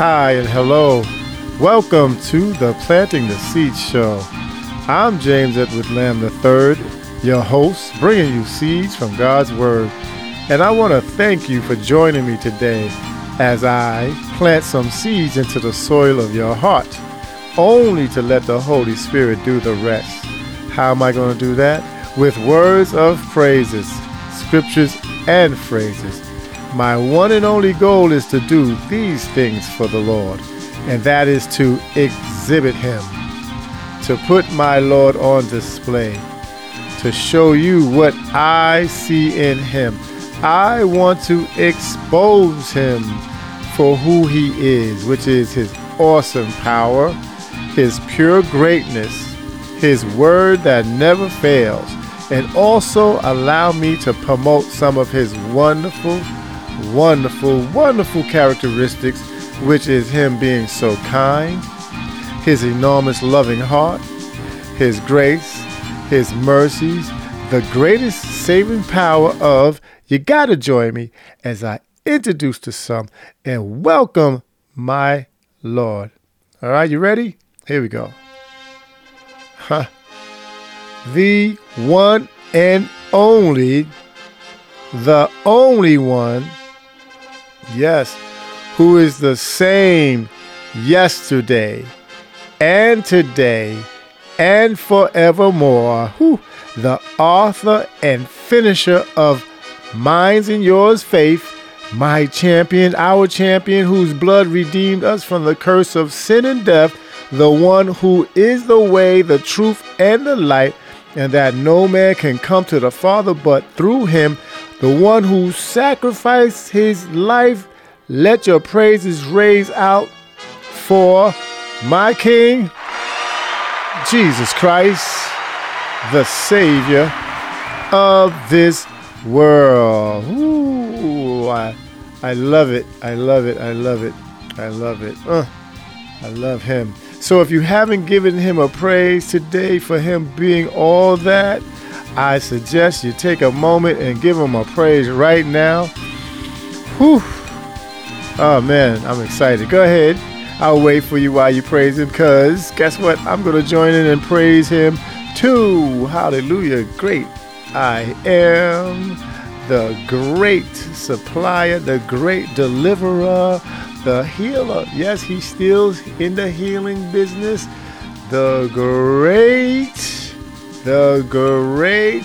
Hi and hello. Welcome to the Planting the Seed Show. I'm James Edward Lamb III, your host, bringing you seeds from God's Word. And I want to thank you for joining me today as I plant some seeds into the soil of your heart, only to let the Holy Spirit do the rest. How am I going to do that? With words of praises, scriptures, and phrases. My one and only goal is to do these things for the Lord, and that is to exhibit Him, to put my Lord on display, to show you what I see in Him. I want to expose Him for who He is, which is His awesome power, His pure greatness, His word that never fails, and also allow me to promote some of His wonderful wonderful, wonderful characteristics, which is Him being so kind, His enormous loving heart, His grace, His mercies, the greatest saving power of You Gotta Join Me as I introduce to some and welcome my Lord. All right, you ready? Here we go. Huh. The one and only, the only one Yes, who is the same yesterday and today and forevermore. Who, the author and finisher of Minds and Yours Faith, my champion, our champion, whose blood redeemed us from the curse of sin and death, the one who is the way, the truth, and the light, and that no man can come to the Father but through him the one who sacrificed his life, let your praises raise out for my King, Jesus Christ, the Savior of this world. Ooh, I, I love it. I love it. I love it. I love it. Uh, I love him. So if you haven't given him a praise today for him being all that, I suggest you take a moment and give him a praise right now. Whew. Oh man, I'm excited. Go ahead. I'll wait for you while you praise him because guess what? I'm going to join in and praise him too. Hallelujah. Great I am the great supplier, the great deliverer, the healer. Yes, he's still in the healing business. The great the great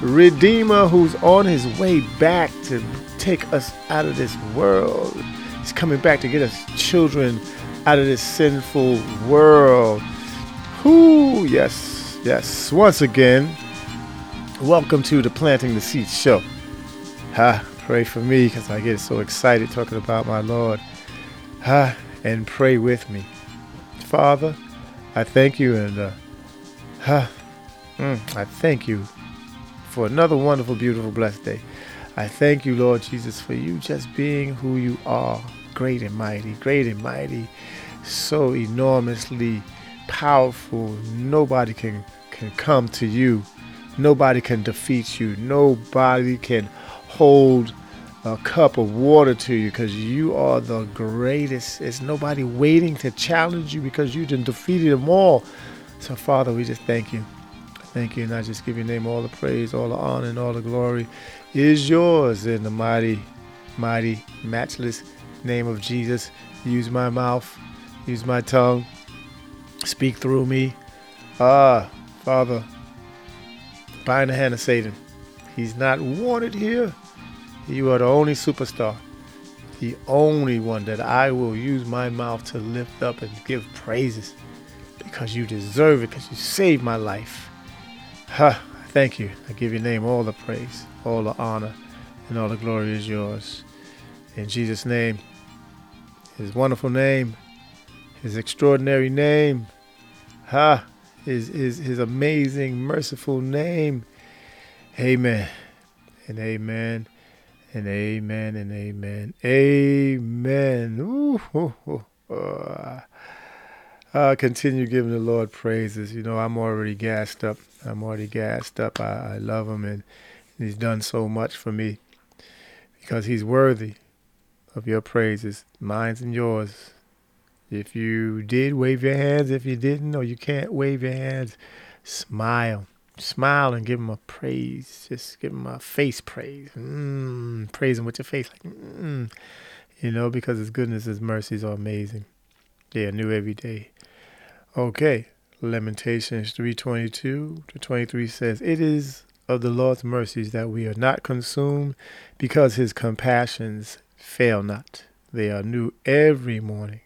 Redeemer who's on his way back to take us out of this world. He's coming back to get us children out of this sinful world. Whoo, yes, yes. Once again, welcome to the Planting the Seeds show. Ha, pray for me because I get so excited talking about my Lord. Ha, and pray with me. Father, I thank you and uh, ha, Mm, I thank you for another wonderful, beautiful, blessed day. I thank you, Lord Jesus, for you just being who you are great and mighty, great and mighty, so enormously powerful. Nobody can, can come to you, nobody can defeat you, nobody can hold a cup of water to you because you are the greatest. There's nobody waiting to challenge you because you done defeated them all. So, Father, we just thank you. Thank you, and I just give your name all the praise, all the honor, and all the glory is yours in the mighty, mighty, matchless name of Jesus. Use my mouth, use my tongue, speak through me. Ah, Father, bind the hand of Satan. He's not wanted here. You are the only superstar, the only one that I will use my mouth to lift up and give praises because you deserve it, because you saved my life. Ha, thank you. I give your name all the praise, all the honor, and all the glory is yours. In Jesus' name, his wonderful name, his extraordinary name, ha, his, his, his amazing, merciful name. Amen. And amen. And amen. And amen. Amen. Ooh, ooh, ooh. Uh, uh, continue giving the Lord praises. You know, I'm already gassed up. I'm already gassed up. I, I love him, and he's done so much for me because he's worthy of your praises, mine and yours. If you did, wave your hands. If you didn't, or you can't wave your hands, smile. Smile and give him a praise. Just give him a face praise. Mm, praise him with your face. Like, mm, you know, because his goodness, his mercies are amazing. They are new every day. Okay. Lamentations 322 to 23 says, It is of the Lord's mercies that we are not consumed, because his compassions fail not. They are new every morning.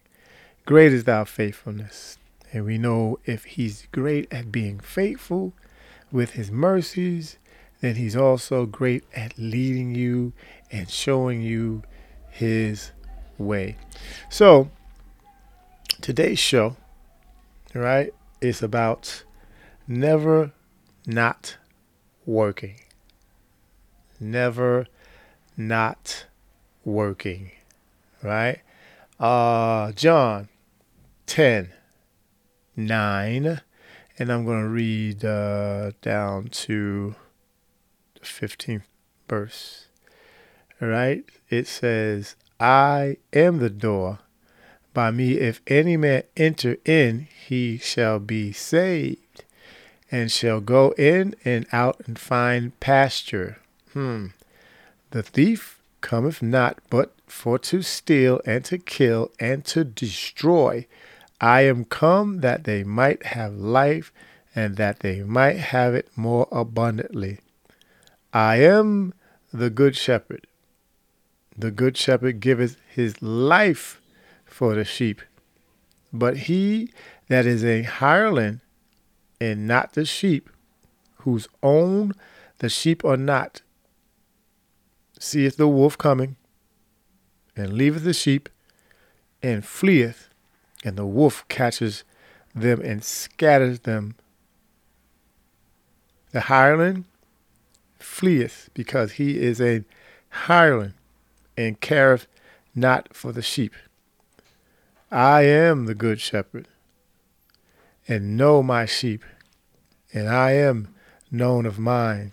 Great is thy faithfulness. And we know if he's great at being faithful with his mercies, then he's also great at leading you and showing you his way. So, today's show, right, is about never not working. Never not working. Right? Uh John 10 9 and I'm going to read uh, down to the 15th verse. All right? It says, I am the door. By me, if any man enter in, he shall be saved, and shall go in and out and find pasture. Hmm. The thief cometh not but for to steal and to kill and to destroy. I am come that they might have life and that they might have it more abundantly. I am the good shepherd. The good shepherd giveth his life for the sheep. But he that is a hireling and not the sheep, whose own the sheep are not, seeth the wolf coming, and leaveth the sheep, and fleeth, and the wolf catches them and scatters them. The hireling fleeth because he is a hireling and careth not for the sheep. I am the good shepherd and know my sheep, and I am known of mine.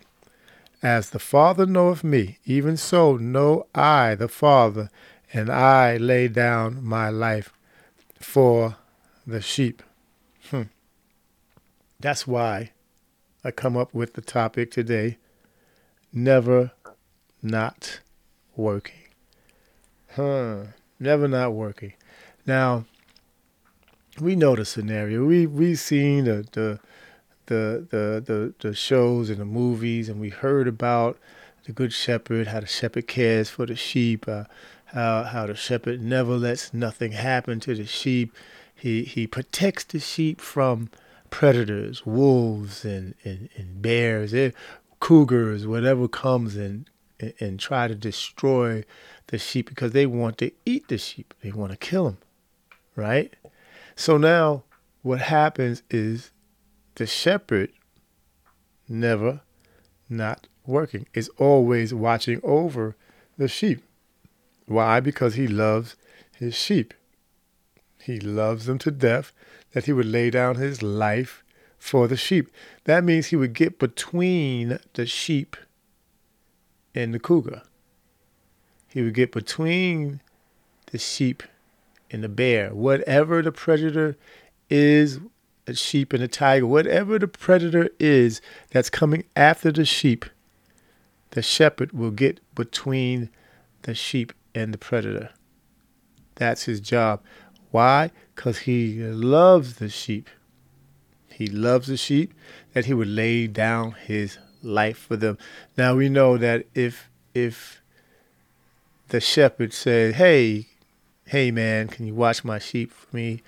As the Father knoweth me, even so know I the Father, and I lay down my life for the sheep. Hmm. That's why I come up with the topic today never not working. Huh. Never not working. Now, we know the scenario. We we've seen the the the the the, the shows and the movies, and we heard about the good shepherd, how the shepherd cares for the sheep, uh, how how the shepherd never lets nothing happen to the sheep. He he protects the sheep from predators, wolves and and, and bears, eh, cougars, whatever comes and, and and try to destroy the sheep because they want to eat the sheep. They want to kill them, right? So now what happens is the shepherd never not working, is always watching over the sheep. Why? Because he loves his sheep. He loves them to death that he would lay down his life for the sheep. That means he would get between the sheep and the cougar. He would get between the sheep and the bear, whatever the predator is, a sheep and a tiger, whatever the predator is that's coming after the sheep, the shepherd will get between the sheep and the predator. That's his job. Why? Because he loves the sheep. He loves the sheep that he would lay down his life for them. Now we know that if if the shepherd said, "Hey, hey man, can you watch my sheep for me?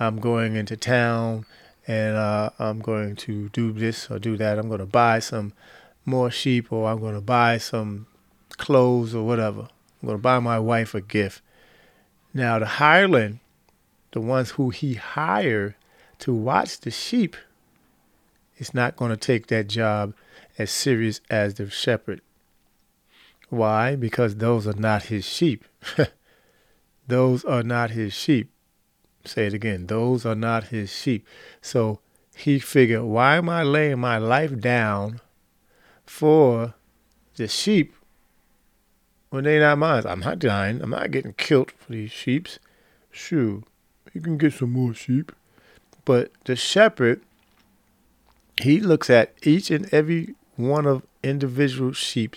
I'm going into town and uh, I'm going to do this or do that. I'm going to buy some more sheep or I'm going to buy some clothes or whatever. I'm going to buy my wife a gift. Now, the hireling, the ones who he hired to watch the sheep, is not going to take that job as serious as the shepherd. Why? Because those are not his sheep. Those are not his sheep. Say it again. Those are not his sheep. So he figured, why am I laying my life down for the sheep when they're not mine? I'm not dying. I'm not getting killed for these sheeps. Shoo. You can get some more sheep. But the shepherd, he looks at each and every one of individual sheep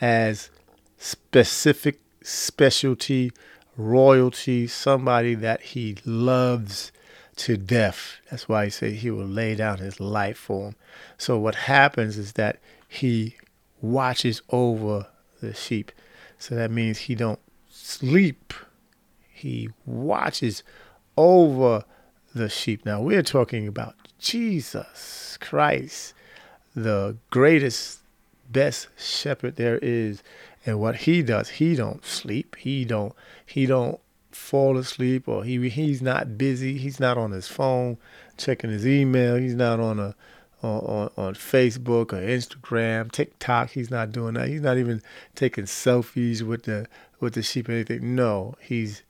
as specific specialty, royalty, somebody that he loves to death. That's why he said he will lay down his life for him. So what happens is that he watches over the sheep. So that means he don't sleep. He watches over the sheep. Now we're talking about Jesus Christ, the greatest, best shepherd there is. And what he does, he don't sleep. He don't he don't fall asleep or he he's not busy. He's not on his phone checking his email. He's not on a on, on, Facebook or Instagram, TikTok. He's not doing that. He's not even taking selfies with the with the sheep or anything. No, he's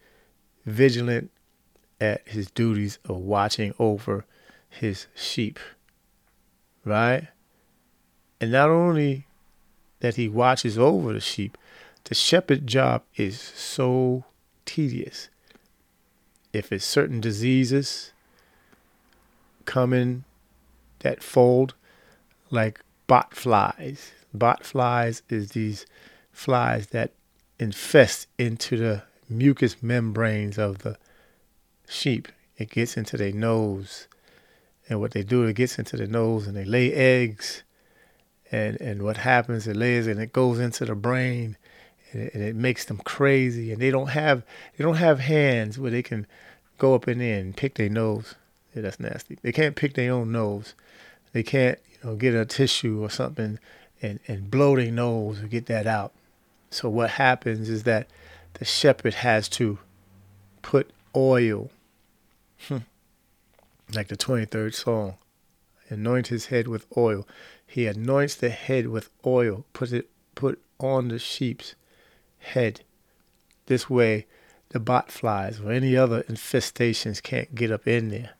vigilant at his duties of watching over his sheep. Right? And not only that he watches over the sheep, the shepherd job is so tedious. If it's certain diseases coming that fold, like bot flies. Bot flies is these flies that infest into the mucous membranes of the sheep. It gets into their nose. And what they do, it gets into the nose and they lay eggs. And and what happens, it lays and it goes into the brain and it, and it makes them crazy. And they don't have they don't have hands where they can go up and in and pick their nose. Yeah, that's nasty. They can't pick their own nose. They can't, you know, get a tissue or something and, and blow their nose or get that out. So what happens is that the shepherd has to put oil, hmm, like the 23rd Psalm, anoint his head with oil. He anoints the head with oil, put it put on the sheep's head. This way, the bot flies or any other infestations can't get up in there.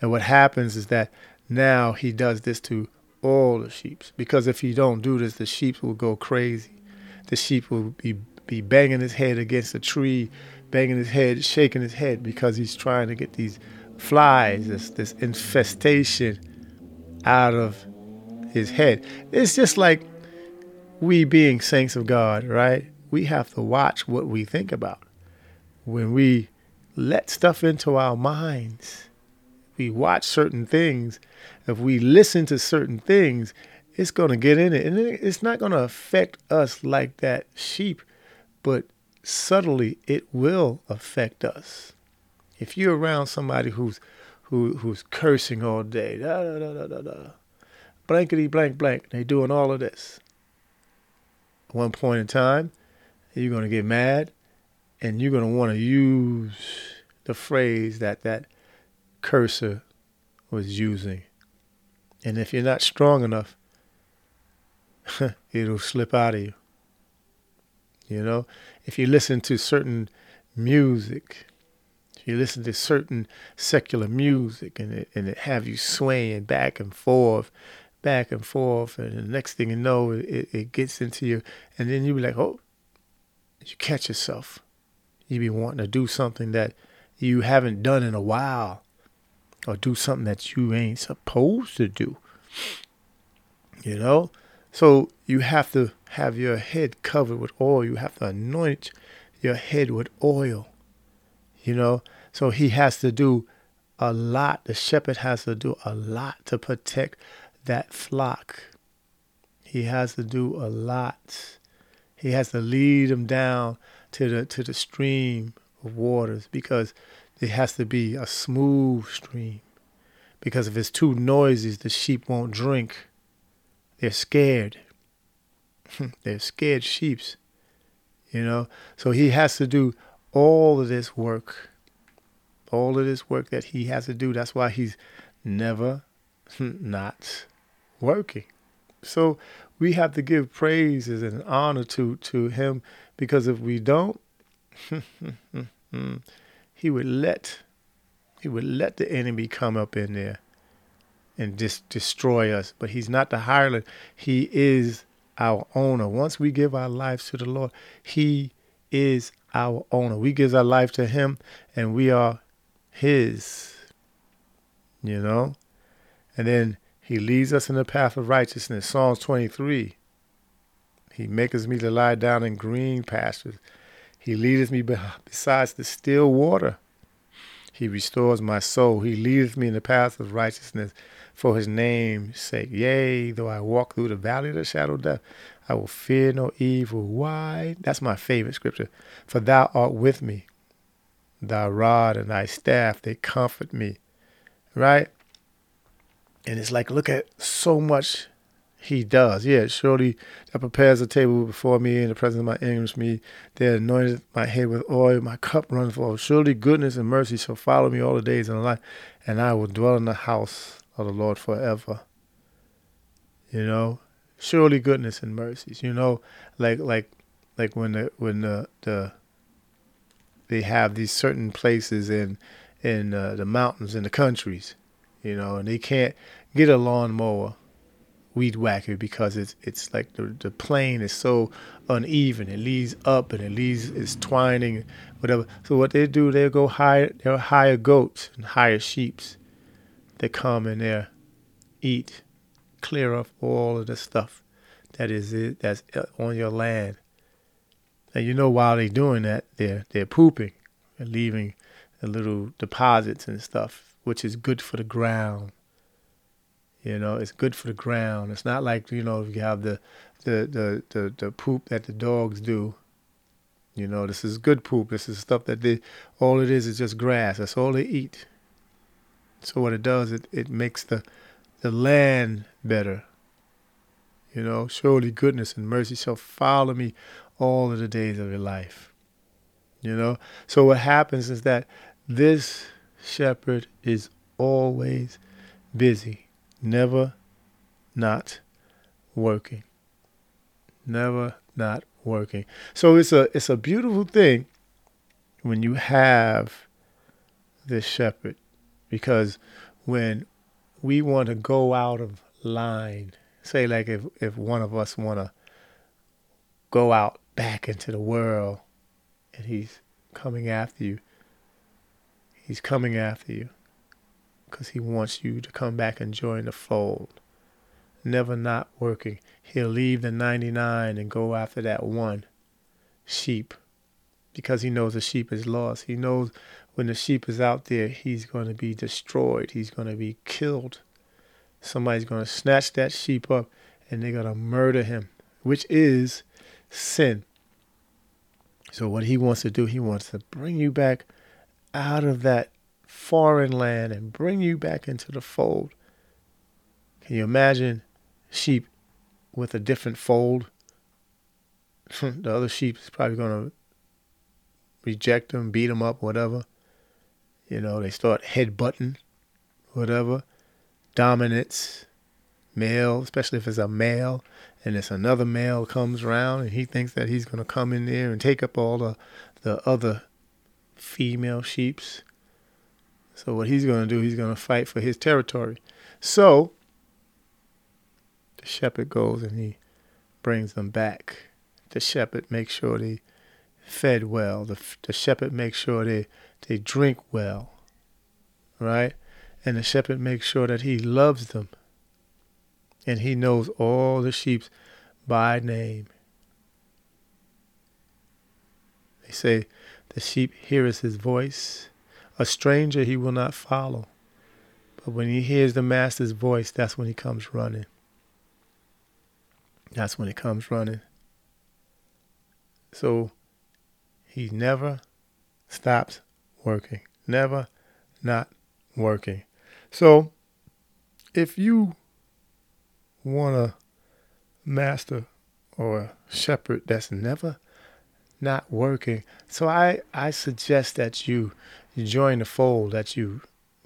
And what happens is that now he does this to all the sheep. Because if he don't do this, the sheep will go crazy. The sheep will be, be banging his head against a tree, banging his head, shaking his head because he's trying to get these flies, this, this infestation out of his head. It's just like we being saints of God, right? We have to watch what we think about. When we let stuff into our minds, we watch certain things, if we listen to certain things, it's going to get in it. And it's not going to affect us like that sheep, but subtly it will affect us. If you're around somebody who's who who's cursing all day, da da da da da da, blankety blank blank, they doing all of this. At one point in time, you're gonna get mad, and you're gonna want to use the phrase that that cursor was using. And if you're not strong enough, it'll slip out of you. You know, if you listen to certain music, if you listen to certain secular music and it, and it have you swaying back and forth, back and forth, and the next thing you know, it, it gets into you, and then you be like, oh, you catch yourself. You be wanting to do something that you haven't done in a while or do something that you ain't supposed to do. You know? So you have to have your head covered with oil. You have to anoint your head with oil. You know? So he has to do a lot. The shepherd has to do a lot to protect that flock. He has to do a lot. He has to lead them down to the to the stream of waters because it has to be a smooth stream. Because if it's too noisy, the sheep won't drink. They're scared. They're scared sheeps. You know? So he has to do all of this work. All of this work that he has to do. That's why he's never not working. So we have to give praises and honor to, to him because if we don't, he would let he would let the enemy come up in there and just destroy us. But he's not the hireling. He is our owner. Once we give our lives to the Lord, he is our owner. We give our life to him and we are his. You know? And then he leads us in the path of righteousness. Psalms 23. He maketh me to lie down in green pastures. He leadeth me beside the still water. He restores my soul. He leadeth me in the path of righteousness for his name's sake. Yea, though I walk through the valley of the shadow of death, I will fear no evil. Why? That's my favorite scripture. For thou art with me. Thy rod and thy staff, they comfort me. Right? And it's like, look at so much he does. Yeah, surely that prepares a table before me in the presence of my enemies. Me, they anointed my head with oil. My cup runs over. Surely goodness and mercy shall follow me all the days of my life, and I will dwell in the house of the Lord forever. You know, surely goodness and mercies. You know, like like like when the when the the they have these certain places in in uh, the mountains in the countries, you know, and they can't get a lawnmower weed whacker because it's it's like the the plane is so uneven. It leads up and it leads it's twining, whatever. So what they do, they go hire they'll hire goats and hire sheeps. They come and they eat, clear up all of the stuff that is it that's uh, on your land. And you know while they're doing that, they're they're pooping and leaving the little deposits and stuff, which is good for the ground you know, it's good for the ground. It's not like you know if you have the the the the, the poop that the dogs do. You know, this is good poop. This is stuff that they all it is is just grass. That's all they eat. So what it does, it it makes the the land better. You know, surely goodness and mercy shall follow me all of the days of your life. You know, so what happens is that this shepherd is always busy never not working. Never not working. So it's a it's a beautiful thing when you have this shepherd because when we want to go out of line, say like if, if one of us want to go out back into the world and he's coming after you, he's coming after you because he wants you to come back and join the fold. Never not working. He'll leave the 99 and go after that one sheep because he knows the sheep is lost. He knows when the sheep is out there, he's going to be destroyed, he's going to be killed. Somebody's going to snatch that sheep up and they're going to murder him, which is sin. So, what he wants to do, he wants to bring you back out of that foreign land and bring you back into the fold. Can you imagine sheep with a different fold? the other sheep is probably going to reject them, beat them up, whatever. You know, they start headbutting, whatever. Dominance, male, especially if it's a male, and it's another male comes around and he thinks that he's going to come in there and take up all the, the other female sheeps. So what he's going to do, he's going to fight for his territory. So the shepherd goes and he brings them back. The shepherd makes sure they fed well. The, the shepherd makes sure they, they drink well. Right? And the shepherd makes sure that he loves them. And he knows all the sheep's by name. They say, the sheep heareth his voice a stranger he will not follow. But when he hears the master's voice, that's when he comes running. That's when he comes running. So he never stops working. Never not working. So if you want a master or a shepherd that's never not working, so I, I suggest that you join the fold, that you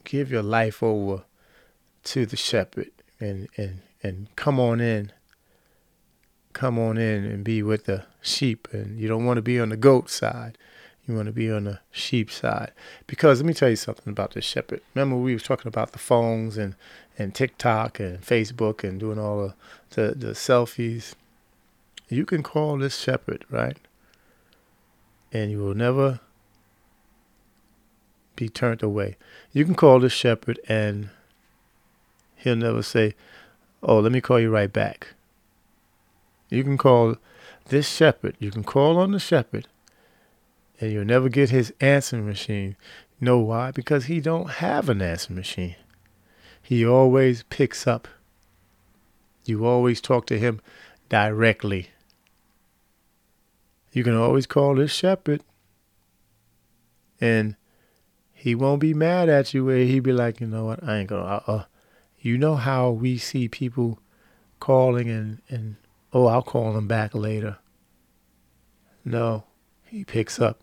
give your life over to the shepherd and, and, and come on in. Come on in and be with the sheep. And you don't want to be on the goat side. You want to be on the sheep side. Because let me tell you something about the shepherd. Remember we were talking about the phones and, and TikTok and Facebook and doing all the, the, the selfies. You can call this shepherd, right? And you will never be turned away. You can call the shepherd and he'll never say, Oh, let me call you right back. You can call this shepherd, you can call on the shepherd, and you'll never get his answering machine. Know why? Because he don't have an answering machine. He always picks up. You always talk to him directly. You can always call this shepherd and he won't be mad at you where he'd be like, you know what, I ain't gonna uh, uh you know how we see people calling and, and oh I'll call him back later. No, he picks up.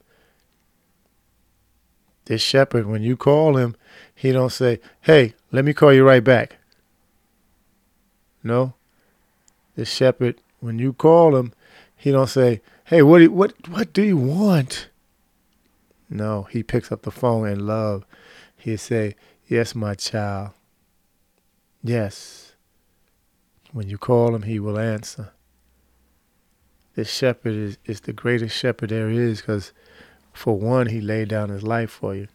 This shepherd, when you call him, he don't say, Hey, let me call you right back. No. This shepherd, when you call him, he don't say, Hey, what do you, what what do you want? No, he picks up the phone in love. He'll say, Yes, my child. Yes. When you call him, he will answer. This shepherd is, is the greatest shepherd there is because, for one, he laid down his life for you.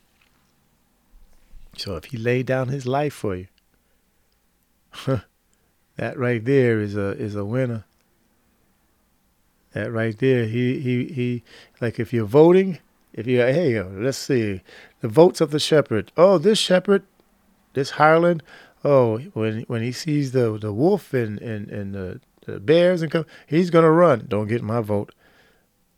So if he laid down his life for you, that right there is a is a winner. That right there, he he he like if you're voting, if you hey, let's see, the votes of the shepherd. Oh, this shepherd, this hireling. Oh, when when he sees the the wolf and and and the, the bears and come, he's gonna run. Don't get my vote.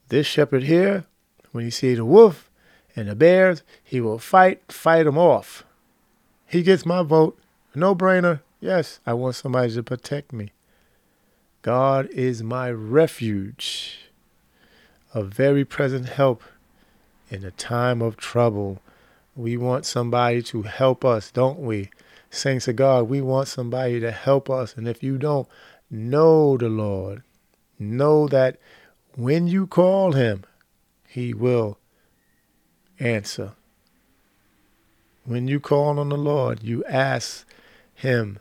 This shepherd here, when he sees the wolf and the bears, he will fight fight them off. He gets my vote. No brainer. Yes, I want somebody to protect me. God is my refuge, a very present help in a time of trouble. We want somebody to help us, don't we? Saints of God, we want somebody to help us. And if you don't know the Lord, know that when you call him, he will answer. When you call on the Lord, you ask him,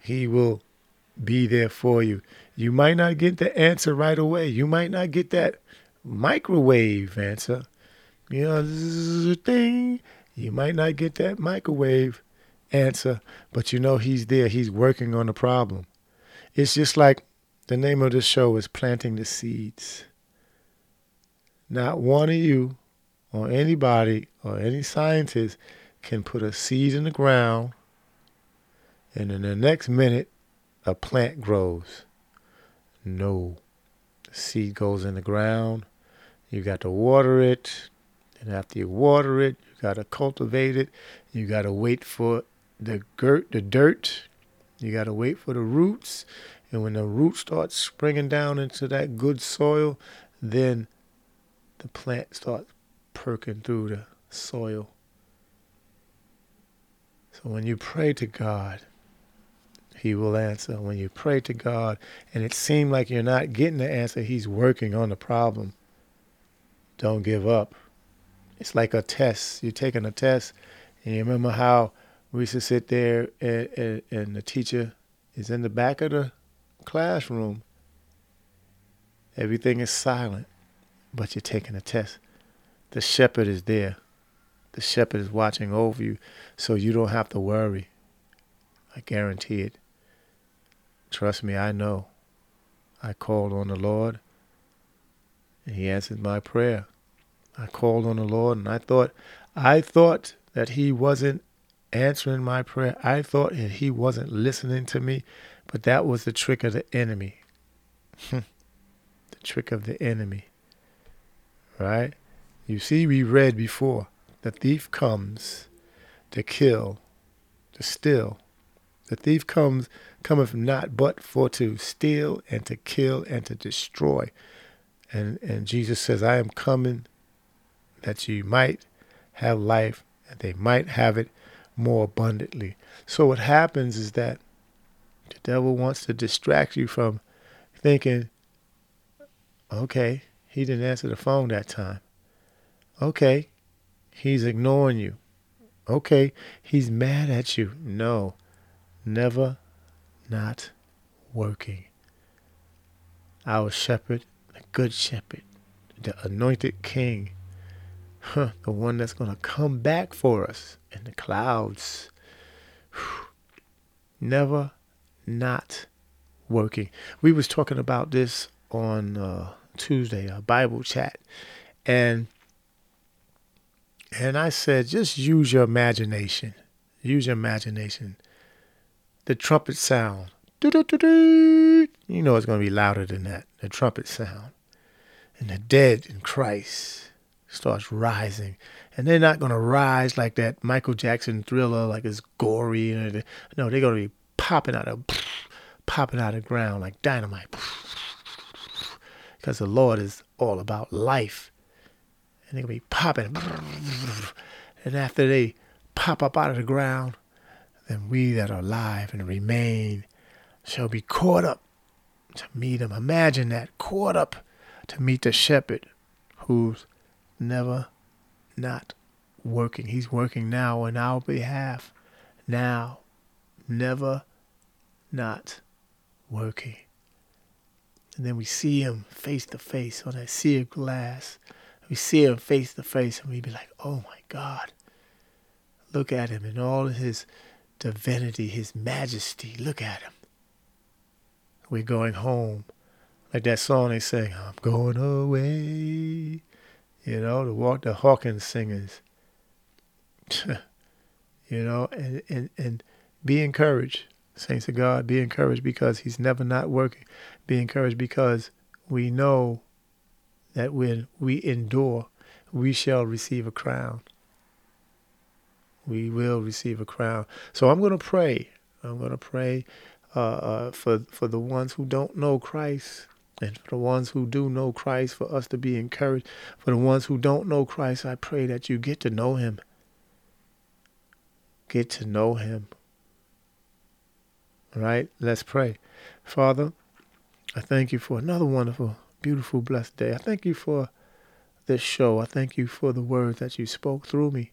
he will be there for you. You might not get the answer right away. You might not get that microwave answer. You know, thing. You might not get that microwave answer, but you know he's there. He's working on the problem. It's just like the name of the show is Planting the Seeds. Not one of you or anybody or any scientist can put a seed in the ground and in the next minute a plant grows. No. The seed goes in the ground you got to water it. And after you water it, you got to cultivate it. You got to wait for the dirt, the dirt. You got to wait for the roots. And when the roots start springing down into that good soil, then the plant starts perking through the soil. So when you pray to God, He will answer. When you pray to God and it seems like you're not getting the answer, He's working on the problem. Don't give up. It's like a test. You're taking a test, and you remember how we used to sit there and, and, and the teacher is in the back of the classroom. Everything is silent, but you're taking a test. The shepherd is there. The shepherd is watching over you, so you don't have to worry. I guarantee it. Trust me, I know. I called on the Lord, and He answered my prayer. I called on the Lord and I thought I thought that he wasn't answering my prayer. I thought that he wasn't listening to me, but that was the trick of the enemy. Hmm. the trick of the enemy. Right? You see, we read before the thief comes to kill, to steal. The thief comes cometh not but for to steal and to kill and to destroy. And and Jesus says, I am coming that you might have life and they might have it more abundantly. So what happens is that the devil wants to distract you from thinking, okay, he didn't answer the phone that time. Okay, he's ignoring you. Okay, he's mad at you. No, never not working. Our shepherd, the good shepherd, the anointed king, huh, the one that's going to come back for us in the clouds. Whew. Never not working. We was talking about this on uh, Tuesday, a Bible chat, and and I said, just use your imagination. Use your imagination. The trumpet sound. You know it's going to be louder than that. The trumpet sound. And the dead in Christ starts rising. And they're not going to rise like that Michael Jackson thriller, like it's gory. No, they're going to be popping out of popping out of the ground like dynamite. Because the Lord is all about life. And they're going to be popping. And after they pop up out of the ground, then we that are alive and remain shall be caught up to meet him. Imagine that, caught up to meet the shepherd who's never not working. He's working now on our behalf. Now, never not working. And then we see him face to face on that sea of glass. We see him face to face and we be like, oh my God. Look at him in all his divinity, his majesty. Look at him. We're going home. Like that song they sing, I'm going away. You know, the walk the Hawkins singers. you know, and, and, and be encouraged. Saints of God, be encouraged because He's never not working. Be encouraged because we know that when we endure, we shall receive a crown. We will receive a crown. So I'm going to pray. I'm going to pray uh, uh, for for the ones who don't know Christ, and for the ones who do know Christ, for us to be encouraged. For the ones who don't know Christ, I pray that you get to know Him. Get to know Him. All right, let's pray. Father, I thank you for another wonderful, beautiful, blessed day. I thank you for this show. I thank you for the words that you spoke through me.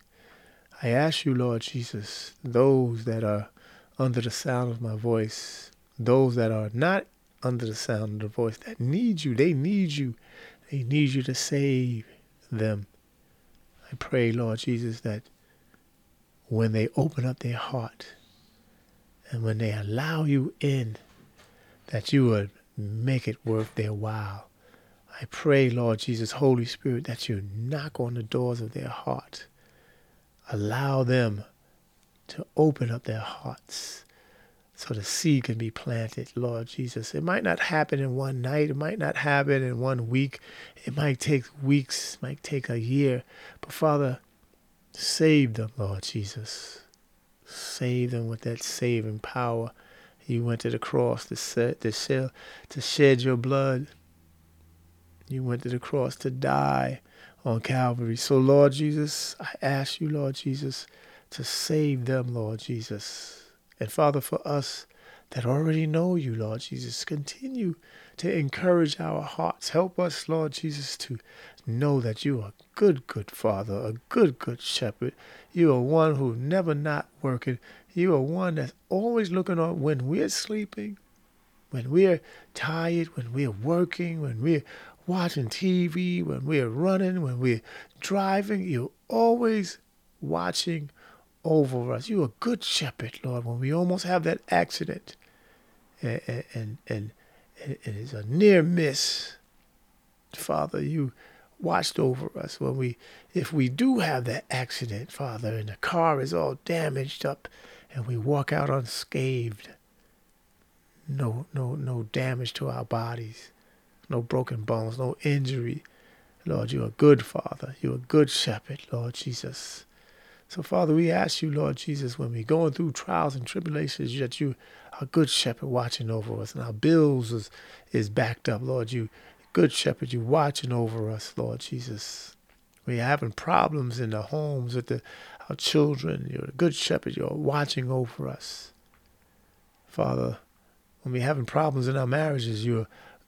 I ask you, Lord Jesus, those that are under the sound of my voice, those that are not under the sound of the voice, that need you, they need you. They need you to save them. I pray, Lord Jesus, that when they open up their heart, and when they allow you in, that you would make it worth their while. I pray, Lord Jesus, Holy Spirit, that you knock on the doors of their heart. Allow them to open up their hearts so the seed can be planted, Lord Jesus. It might not happen in one night, it might not happen in one week, it might take weeks, it might take a year. But Father, save them, Lord Jesus. Save them with that saving power. You went to the cross to, set, to, shed, to shed your blood. You went to the cross to die on Calvary. So, Lord Jesus, I ask you, Lord Jesus, to save them, Lord Jesus. And Father, for us that already know you, Lord Jesus, continue to encourage our hearts. Help us, Lord Jesus, to know that you are good, good Father, a good, good shepherd. You are one who never not working. You are one that's always looking on when we're sleeping, when we're tired, when we're working, when we're watching TV, when we're running, when we're driving. You're always watching over us. You're a good shepherd, Lord. When we almost have that accident and, and, and, and it's a near miss, Father, you watched over us when we if we do have that accident father and the car is all damaged up and we walk out unscathed no no no damage to our bodies no broken bones no injury lord you're a good father you're a good shepherd lord jesus so father we ask you lord jesus when we're going through trials and tribulations that you are a good shepherd watching over us and our bills is is backed up lord you Good shepherd, you're watching over us, Lord Jesus. We're having problems in the homes with the, our children. You're a good shepherd. You're watching over us. Father, when we're having problems in our marriages, you're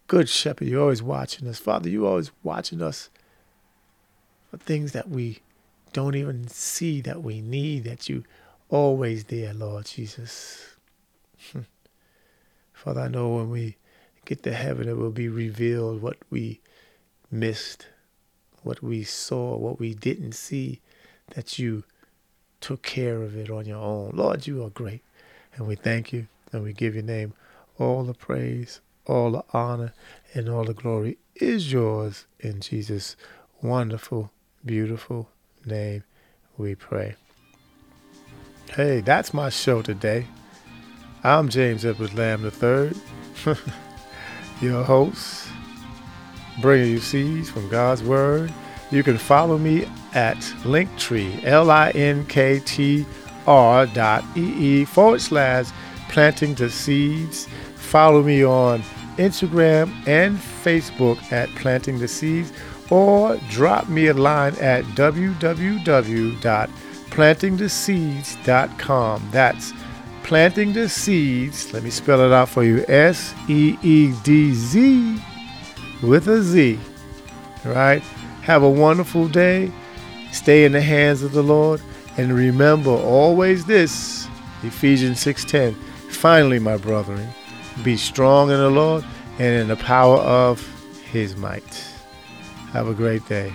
good shepherd. You're always watching us. Father, you're always watching us for things that we don't even see that we need, that you always there, Lord Jesus. Hmm. Father, I know when we get to heaven, it will be revealed what we missed, what we saw, what we didn't see, that you took care of it on your own. Lord, you are great. And we thank you and we give your name all the praise, all the honor, and all the glory is yours in Jesus' wonderful, beautiful name we pray. Hey, that's my show today. I'm James Edward Lamb III, your host, bringing you seeds from God's Word. You can follow me at Linktree, L-I-N-K-T-R dot E-E forward slash planting the seeds. Follow me on Instagram and Facebook at planting the seeds or drop me a line at www.plantingtheseedz.com. That's planting the seeds. Let me spell it out for you S E E D Z with a Z. All right? Have a wonderful day. Stay in the hands of the Lord. And remember always this Ephesians 6:10. Finally, my brethren, be strong in the Lord and in the power of his might. Have a great day.